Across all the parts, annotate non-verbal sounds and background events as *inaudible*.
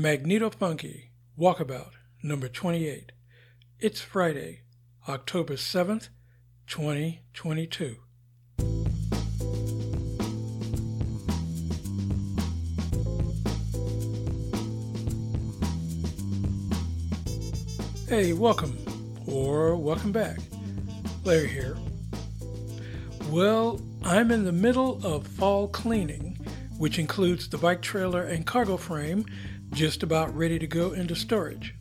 Magnetofunky, Walkabout, number 28. It's Friday, October 7th, 2022. Hey, welcome, or welcome back. Larry here. Well, I'm in the middle of fall cleaning, which includes the bike trailer and cargo frame just about ready to go into storage.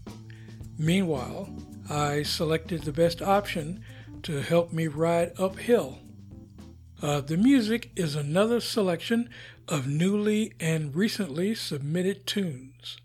Meanwhile, I selected the best option to help me ride uphill. Uh, the music is another selection of newly and recently submitted tunes.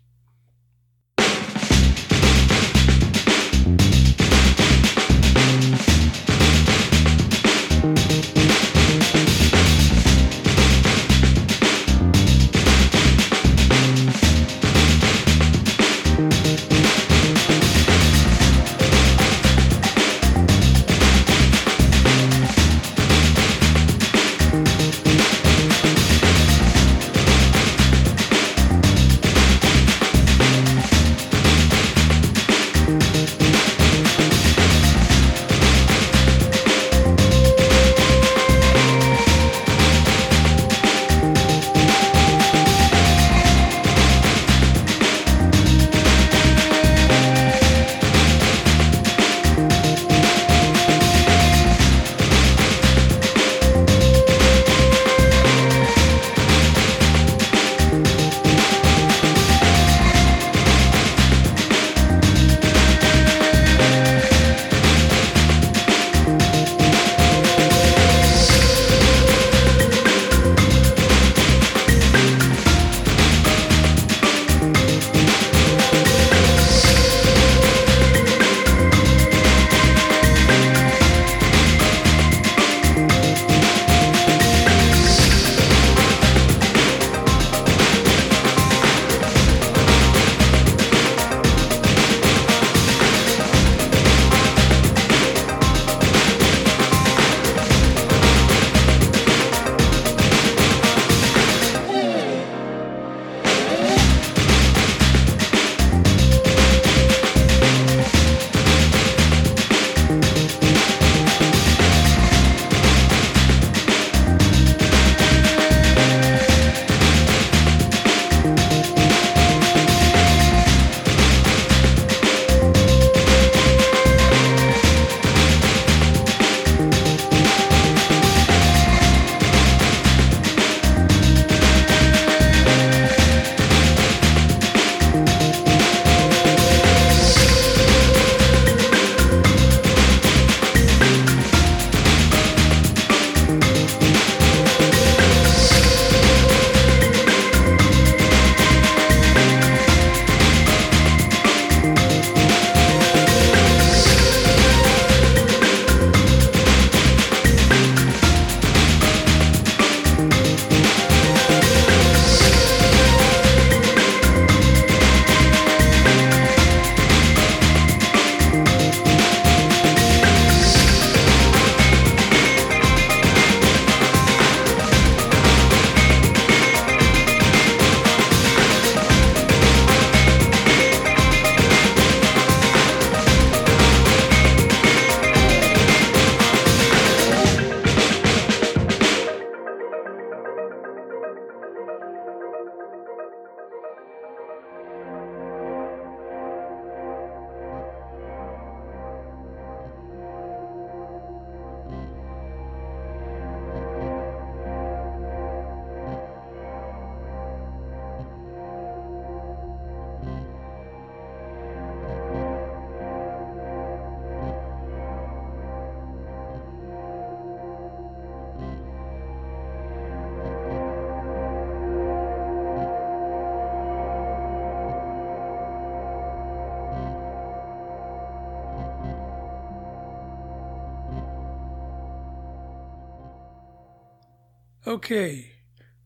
Okay,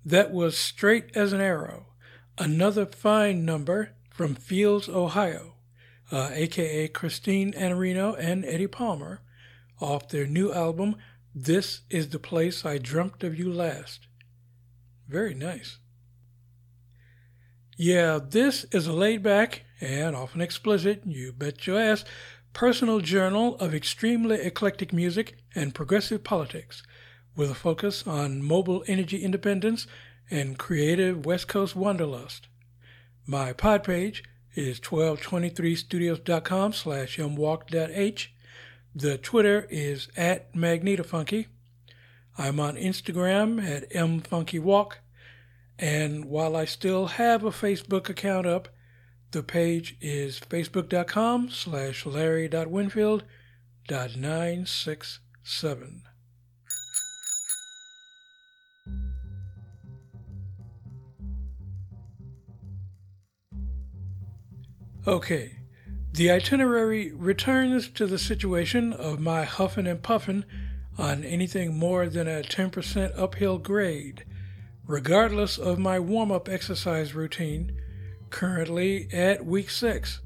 that was Straight as an Arrow, another fine number from Fields, Ohio, uh, aka Christine Anarino and Eddie Palmer, off their new album, This is the Place I Dreamt of You Last. Very nice. Yeah, this is a laid back and often explicit, you bet your ass, personal journal of extremely eclectic music and progressive politics, with a focus on mobile energy independence and creative West Coast wanderlust. My pod page is 1223studios.com slash mwalk.h. The Twitter is at magnetofunky. I'm on Instagram at mfunkywalk. And while I still have a Facebook account up, the page is facebook.com slash larry.winfield.967. Okay, the itinerary returns to the situation of my huffing and puffing on anything more than a 10% uphill grade, regardless of my warm up exercise routine currently at week six.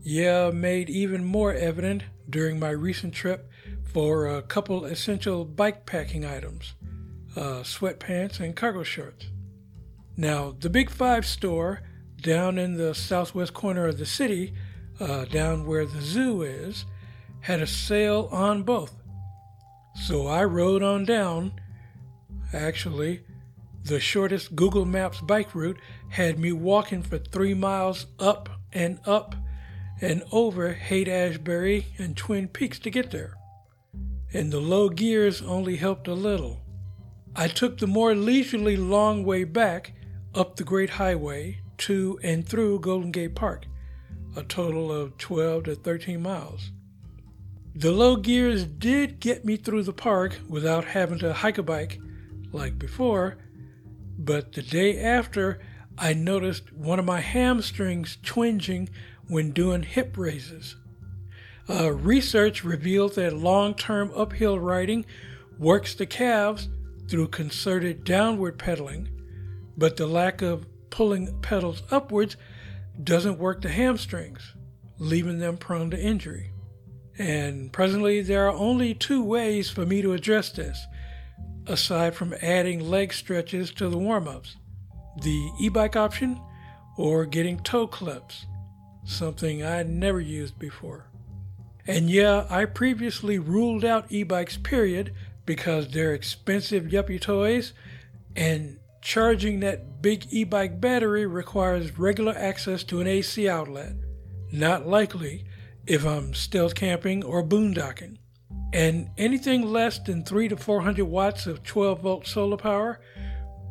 Yeah, made even more evident during my recent trip for a couple essential bike packing items uh, sweatpants and cargo shorts. Now, the Big Five store down in the southwest corner of the city, uh, down where the zoo is, had a sale on both. So I rode on down. Actually, the shortest Google Maps bike route had me walking for three miles up and up and over Haight Ashbury and Twin Peaks to get there. And the low gears only helped a little. I took the more leisurely long way back up the Great Highway to and through Golden Gate Park, a total of 12 to 13 miles. The low gears did get me through the park without having to hike a bike like before, but the day after, I noticed one of my hamstrings twinging when doing hip raises. Uh, research revealed that long term uphill riding works the calves through concerted downward pedaling, but the lack of pulling pedals upwards doesn't work the hamstrings, leaving them prone to injury. And presently, there are only two ways for me to address this aside from adding leg stretches to the warm ups the e bike option or getting toe clips, something I never used before. And yeah, I previously ruled out e bikes, period, because they're expensive yuppie toys, and charging that big e bike battery requires regular access to an AC outlet. Not likely if I'm stealth camping or boondocking. And anything less than 3 to 400 watts of 12 volt solar power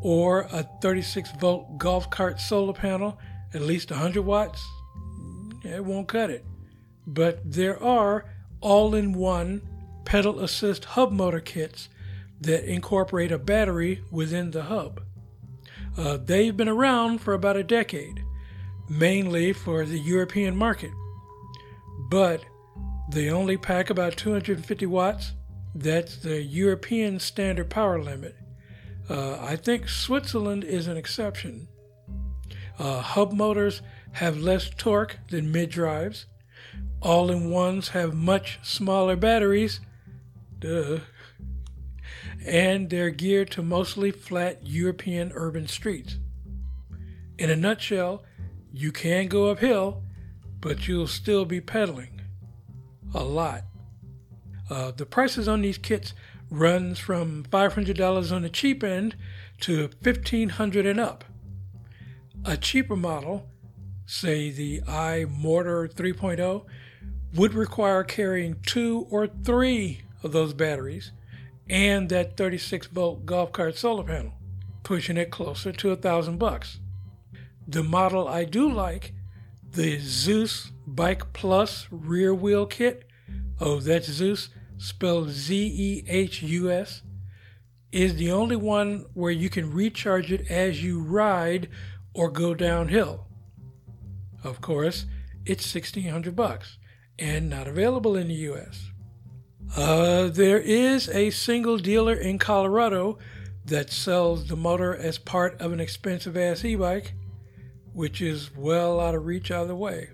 or a 36 volt golf cart solar panel, at least 100 watts, mm, it won't cut it. But there are all in one pedal assist hub motor kits that incorporate a battery within the hub. Uh, they've been around for about a decade, mainly for the European market. But they only pack about 250 watts. That's the European standard power limit. Uh, I think Switzerland is an exception. Uh, hub motors have less torque than mid drives. All in ones have much smaller batteries. Duh. And they're geared to mostly flat European urban streets. In a nutshell, you can go uphill, but you'll still be pedaling a lot. Uh, the prices on these kits runs from $500 on the cheap end to $1,500 and up. A cheaper model, say the iMortar 3.0, would require carrying two or three of those batteries and that 36 volt golf cart solar panel, pushing it closer to a thousand bucks. The model I do like, the Zehus Bike Plus rear wheel kit. Oh, that's Zehus, spelled Z E H U S, is the only one where you can recharge it as you ride or go downhill. Of course, it's 1600 bucks and not available in the US. Uh, there is a single dealer in Colorado that sells the motor as part of an expensive ass e bike, which is well out of reach either way.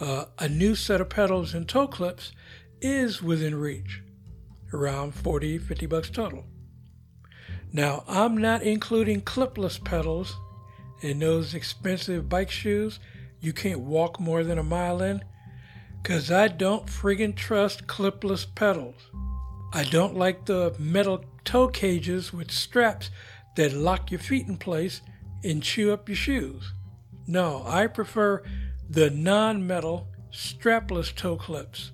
Uh, a new set of pedals and toe clips is within reach, around 40, 50 bucks total. Now, I'm not including clipless pedals and those expensive bike shoes you can't walk more than a mile in? Because I don't friggin' trust clipless pedals. I don't like the metal toe cages with straps that lock your feet in place and chew up your shoes. No, I prefer the non metal strapless toe clips.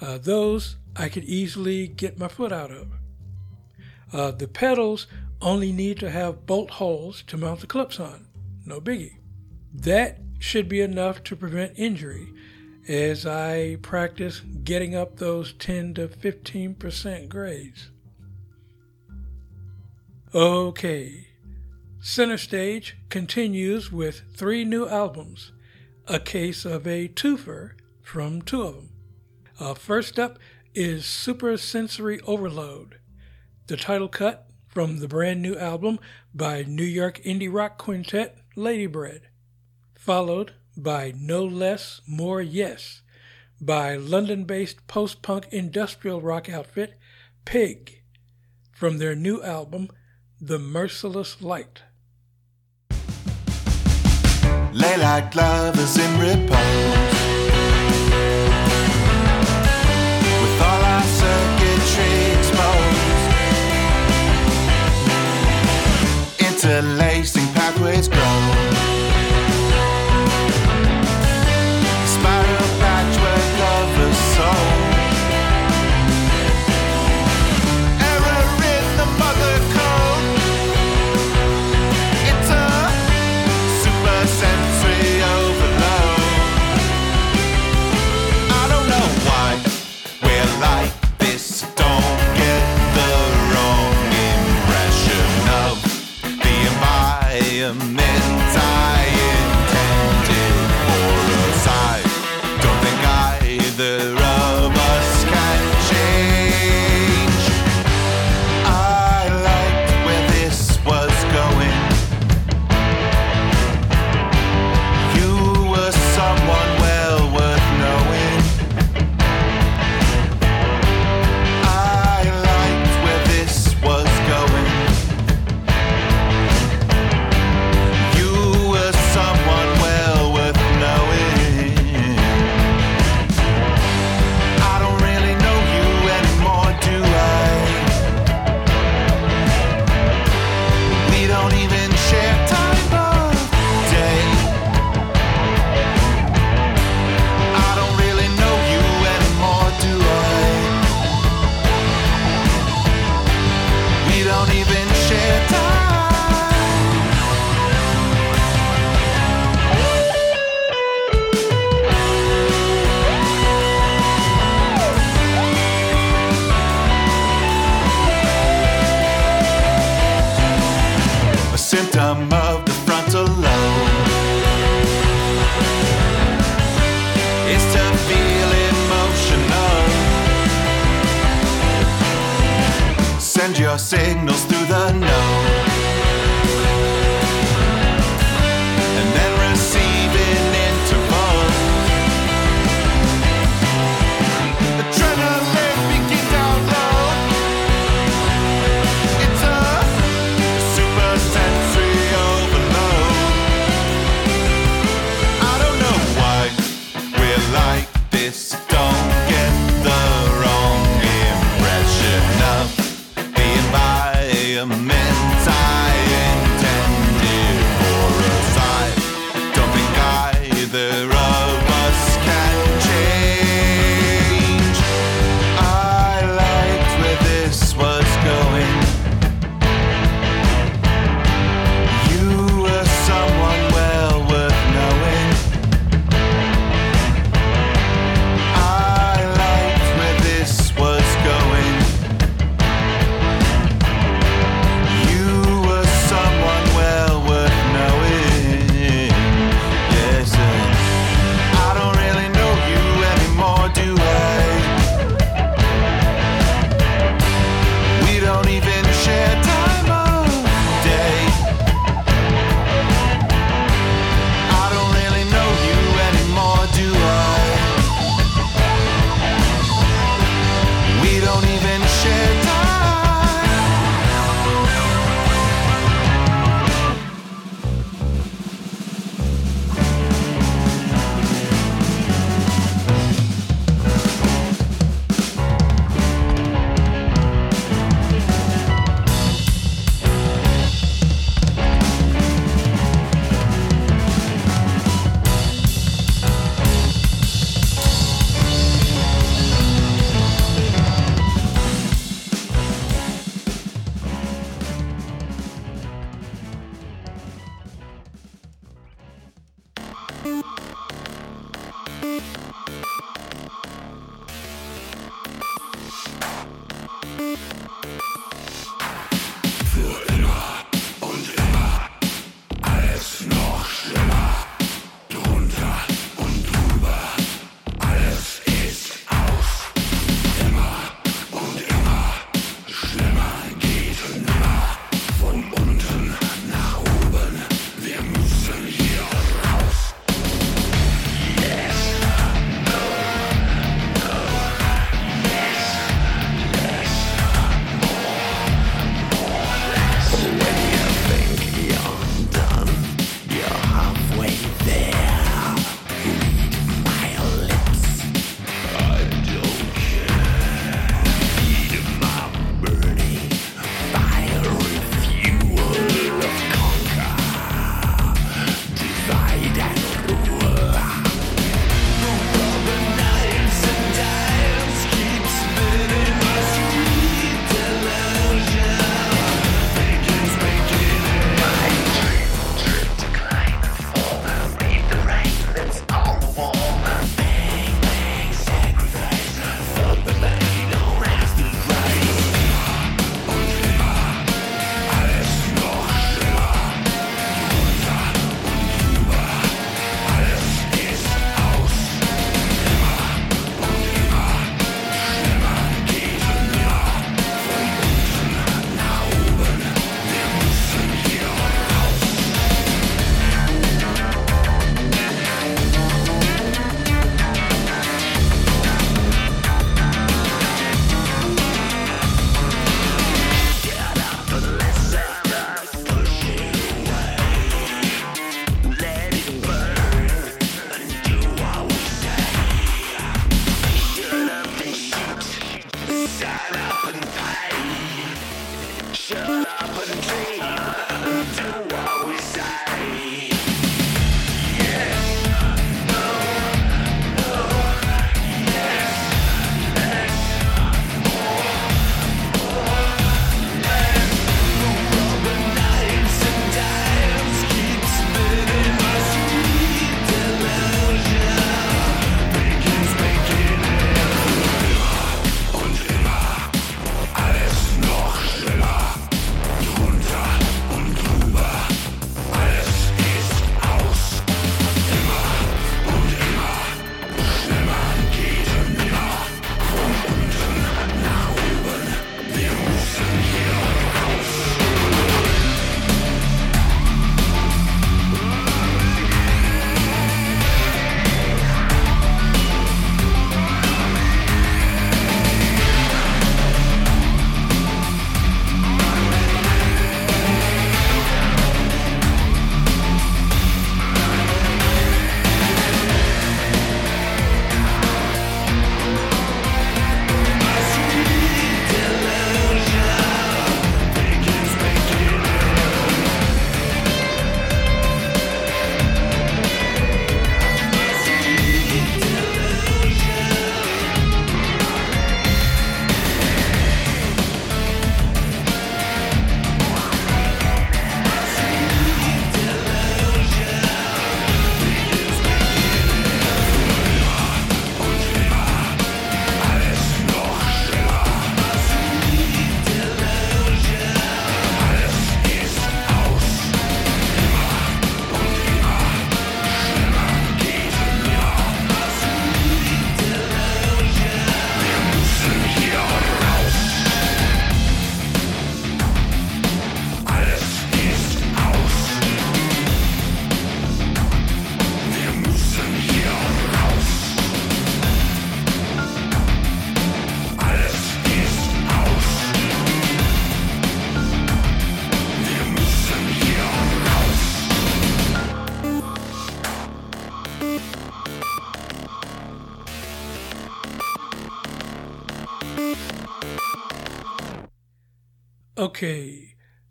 Uh, those I could easily get my foot out of. Uh, the pedals only need to have bolt holes to mount the clips on. No biggie. That should be enough to prevent injury as I practice getting up those 10 to 15% grades. Okay, Center Stage continues with three new albums, a case of a twofer from two of them. Uh, first up is Supersensory Overload, the title cut from the brand new album by New York indie rock quintet Ladybread, followed by No Less, More Yes by London based post punk industrial rock outfit Pig from their new album The Merciless Light. Lay like lovers in repose. With all our circuitry exposed. Interlacing pathways grow.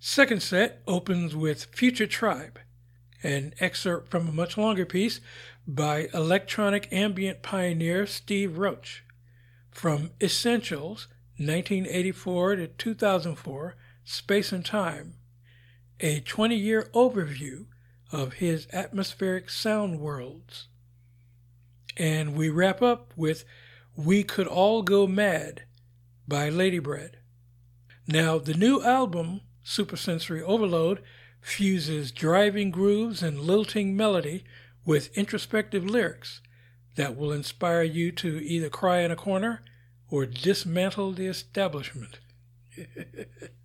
Second set opens with Future Tribe, an excerpt from a much longer piece by electronic ambient pioneer Steve Roach from Essentials 1984 to 2004 Space and Time, a 20 year overview of his atmospheric sound worlds. And we wrap up with We Could All Go Mad by Ladybread. Now, the new album, Supersensory Overload, fuses driving grooves and lilting melody with introspective lyrics that will inspire you to either cry in a corner or dismantle the establishment. *laughs*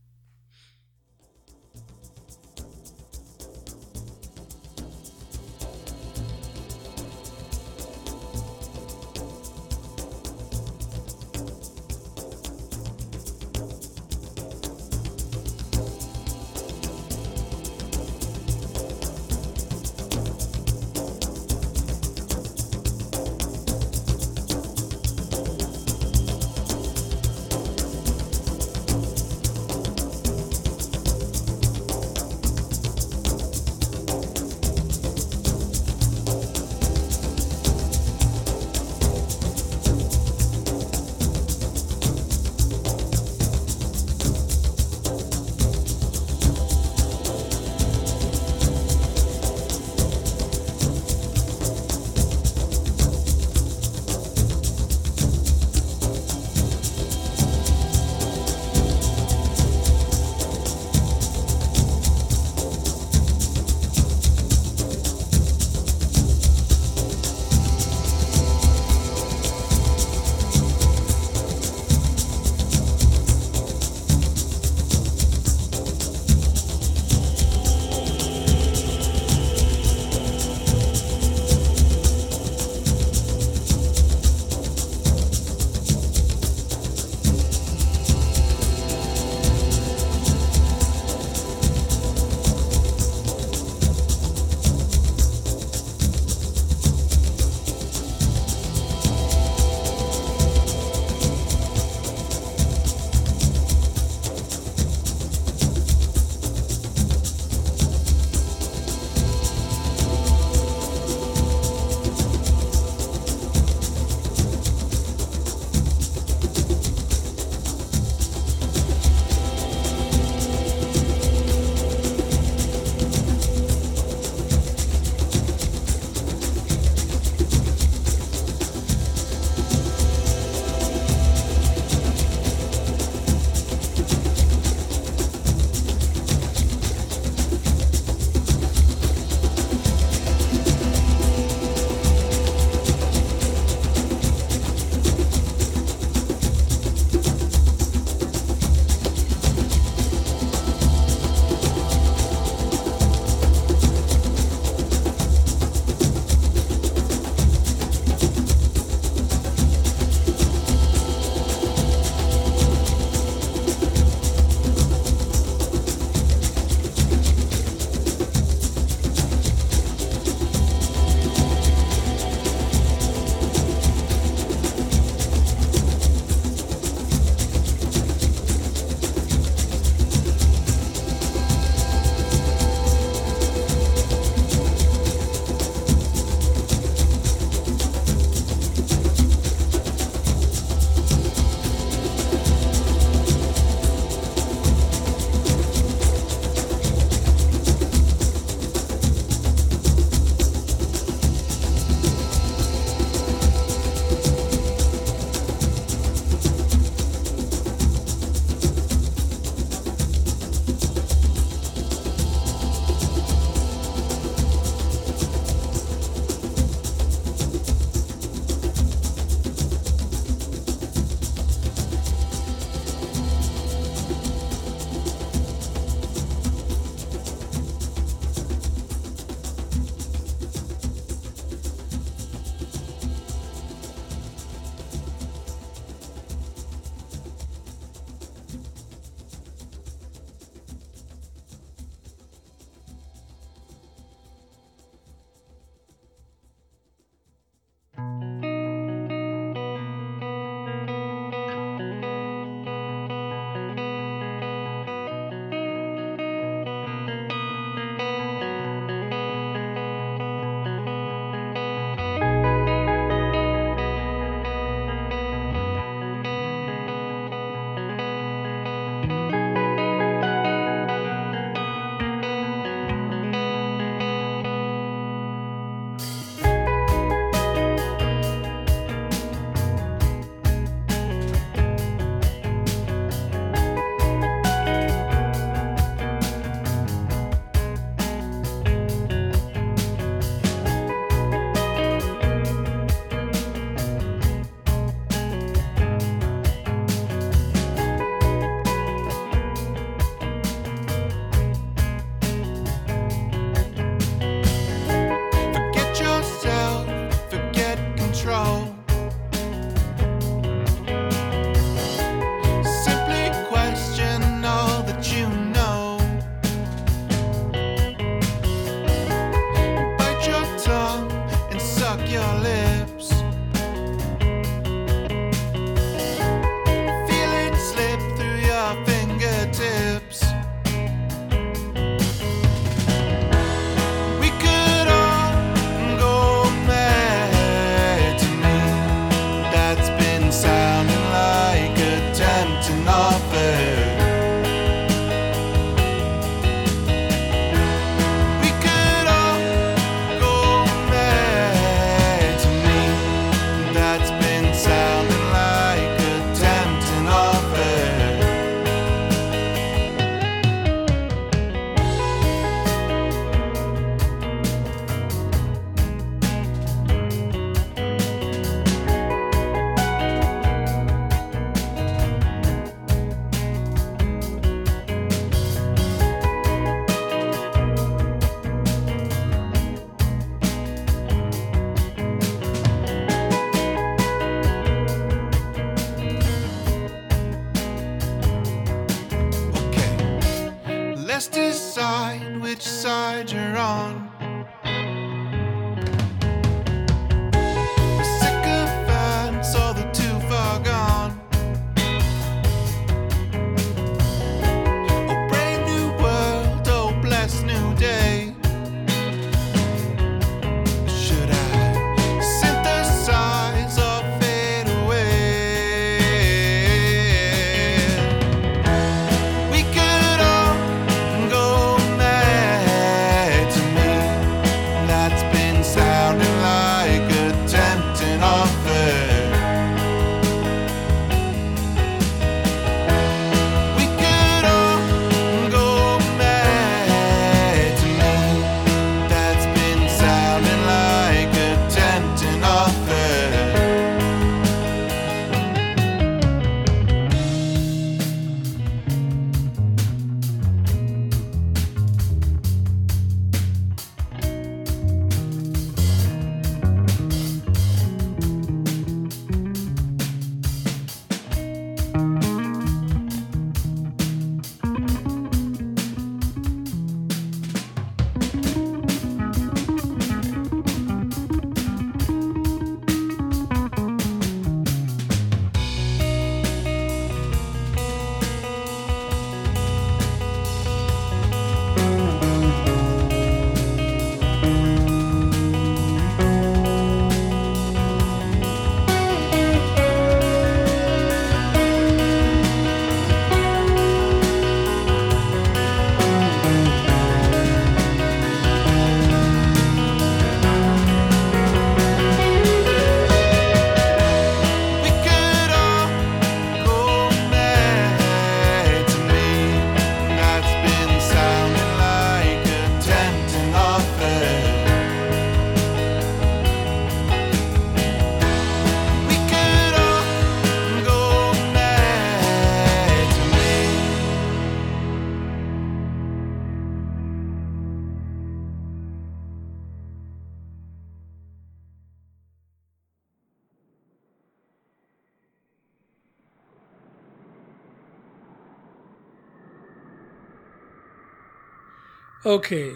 Okay,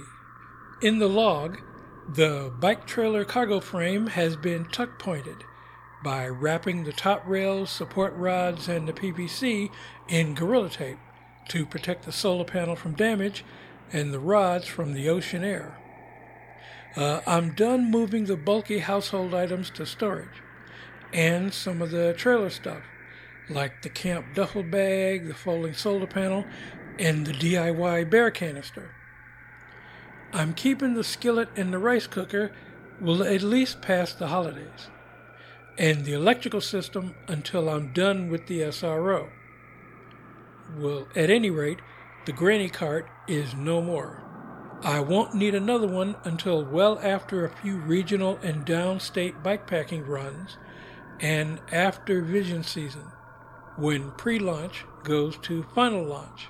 in the log, the bike trailer cargo frame has been tuck pointed by wrapping the top rails, support rods, and the PVC in Gorilla Tape to protect the solar panel from damage and the rods from the ocean air. Uh, I'm done moving the bulky household items to storage and some of the trailer stuff, like the camp duffel bag, the folding solar panel, and the DIY bear canister. I'm keeping the skillet and the rice cooker will at least pass the holidays, and the electrical system until I'm done with the SRO. Well, at any rate, the granny cart is no more. I won't need another one until well after a few regional and downstate bikepacking runs and after vision season, when pre launch goes to final launch.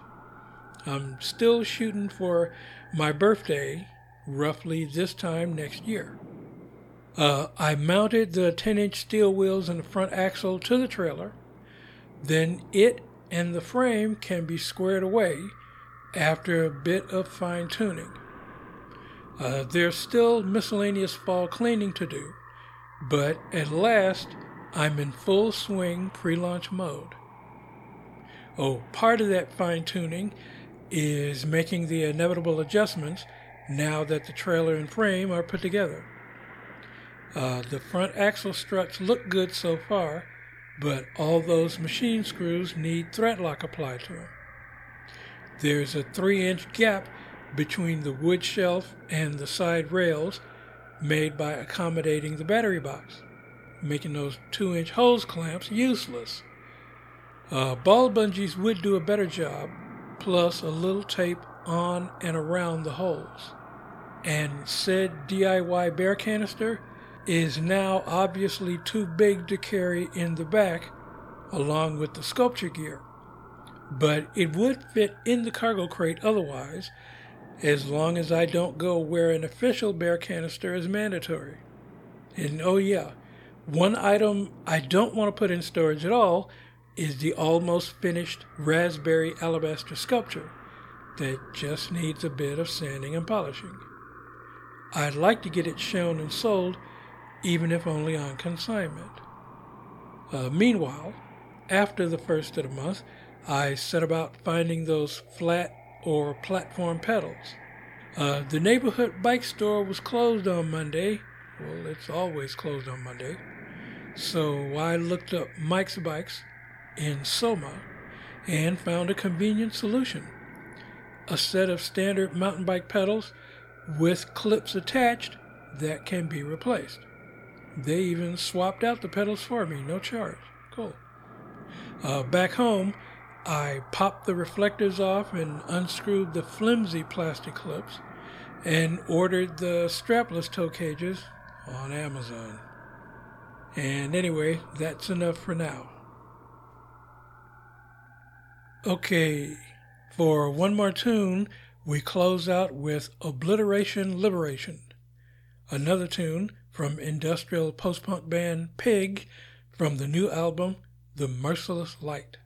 I'm still shooting for my birthday, roughly this time next year. Uh, I mounted the 10 inch steel wheels in the front axle to the trailer. Then it and the frame can be squared away after a bit of fine tuning. Uh, there's still miscellaneous fall cleaning to do, but at last I'm in full swing pre launch mode. Oh, part of that fine tuning is making the inevitable adjustments now that the trailer and frame are put together. Uh, the front axle struts look good so far, but all those machine screws need thread lock applied to them. There's a 3 inch gap between the wood shelf and the side rails made by accommodating the battery box, making those 2 inch hose clamps useless. Uh, ball bungees would do a better job, plus a little tape on and around the holes. And said DIY bear canister is now obviously too big to carry in the back along with the sculpture gear. But it would fit in the cargo crate otherwise, as long as I don't go where an official bear canister is mandatory. And oh, yeah, one item I don't want to put in storage at all is the almost finished raspberry alabaster sculpture that just needs a bit of sanding and polishing. I'd like to get it shown and sold, even if only on consignment. Uh, meanwhile, after the first of the month, I set about finding those flat or platform pedals. Uh, the neighborhood bike store was closed on Monday. Well, it's always closed on Monday. So I looked up Mike's Bikes in Soma and found a convenient solution. A set of standard mountain bike pedals with clips attached that can be replaced. They even swapped out the pedals for me, no charge. Cool. Uh, back home, I popped the reflectors off and unscrewed the flimsy plastic clips and ordered the strapless toe cages on Amazon. And anyway, that's enough for now. Okay, for one more tune, we close out with Obliteration Liberation, another tune from industrial post punk band Pig from the new album The Merciless Light.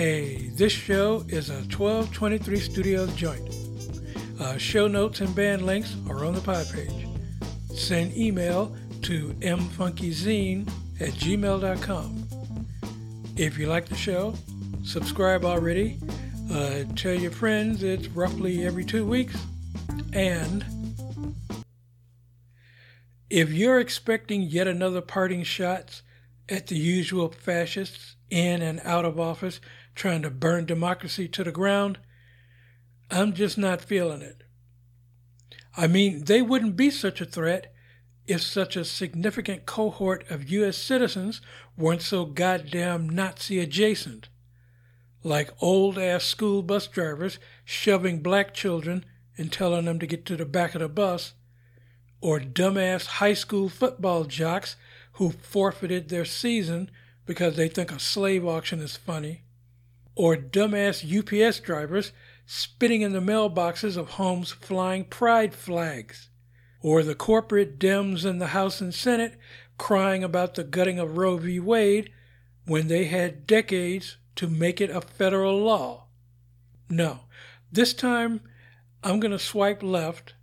Hey, this show is a 1223 Studios joint. Uh, show notes and band links are on the pod page. Send email to mfunkyzine at gmail.com. If you like the show, subscribe already. Uh, tell your friends it's roughly every two weeks. And if you're expecting yet another parting shots at the usual fascists in and out of office trying to burn democracy to the ground, I'm just not feeling it. I mean, they wouldn't be such a threat if such a significant cohort of U.S. citizens weren't so goddamn Nazi adjacent. Like old ass school bus drivers shoving black children and telling them to get to the back of the bus, or dumbass high school football jocks who forfeited their season because they think a slave auction is funny, or dumbass UPS drivers spitting in the mailboxes of homes flying pride flags, or the corporate Dems in the House and Senate crying about the gutting of Roe v. Wade when they had decades to make it a federal law. No, this time I'm going to swipe left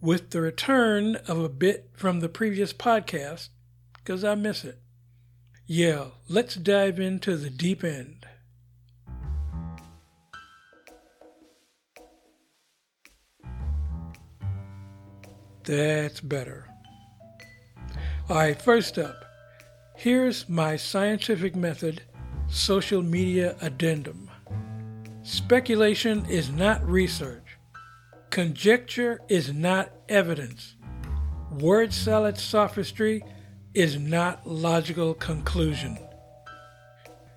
with the return of a bit from the previous podcast because I miss it. Yeah, let's dive into the deep end. That's better. All right, first up, here's my scientific method social media addendum. Speculation is not research. Conjecture is not evidence. Word salad sophistry is not logical conclusion.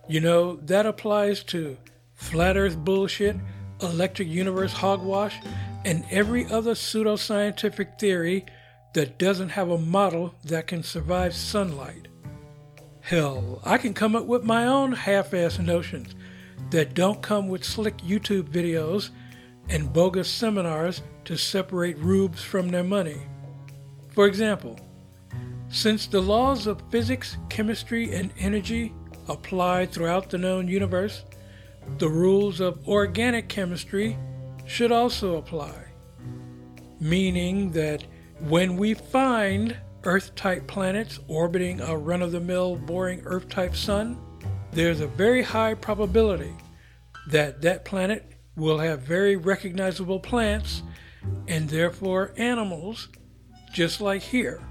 You know, that applies to flat earth bullshit, electric universe hogwash, and every other pseudoscientific theory that doesn't have a model that can survive sunlight. Hell, I can come up with my own half assed notions that don't come with slick YouTube videos and bogus seminars to separate rubes from their money. For example, since the laws of physics, chemistry, and energy apply throughout the known universe, the rules of organic chemistry should also apply. Meaning that when we find Earth type planets orbiting a run of the mill boring Earth type sun, there's a very high probability that that planet will have very recognizable plants and therefore animals, just like here,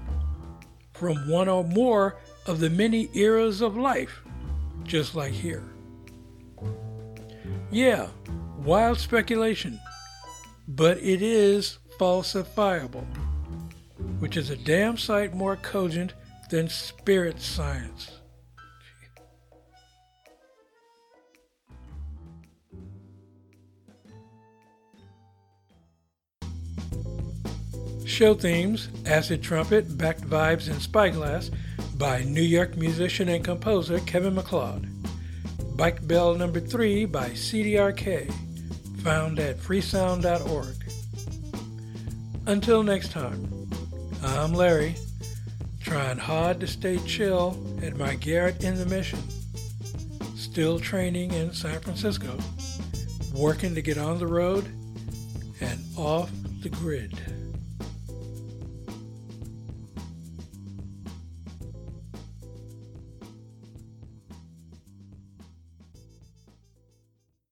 from one or more of the many eras of life, just like here. Yeah, wild speculation, but it is falsifiable, which is a damn sight more cogent than spirit science. Show themes Acid Trumpet, Backed Vibes, and Spyglass by New York musician and composer Kevin MacLeod. Bike Bell Number 3 by CDRK, found at freesound.org. Until next time, I'm Larry, trying hard to stay chill at my garret in the Mission, still training in San Francisco, working to get on the road and off the grid.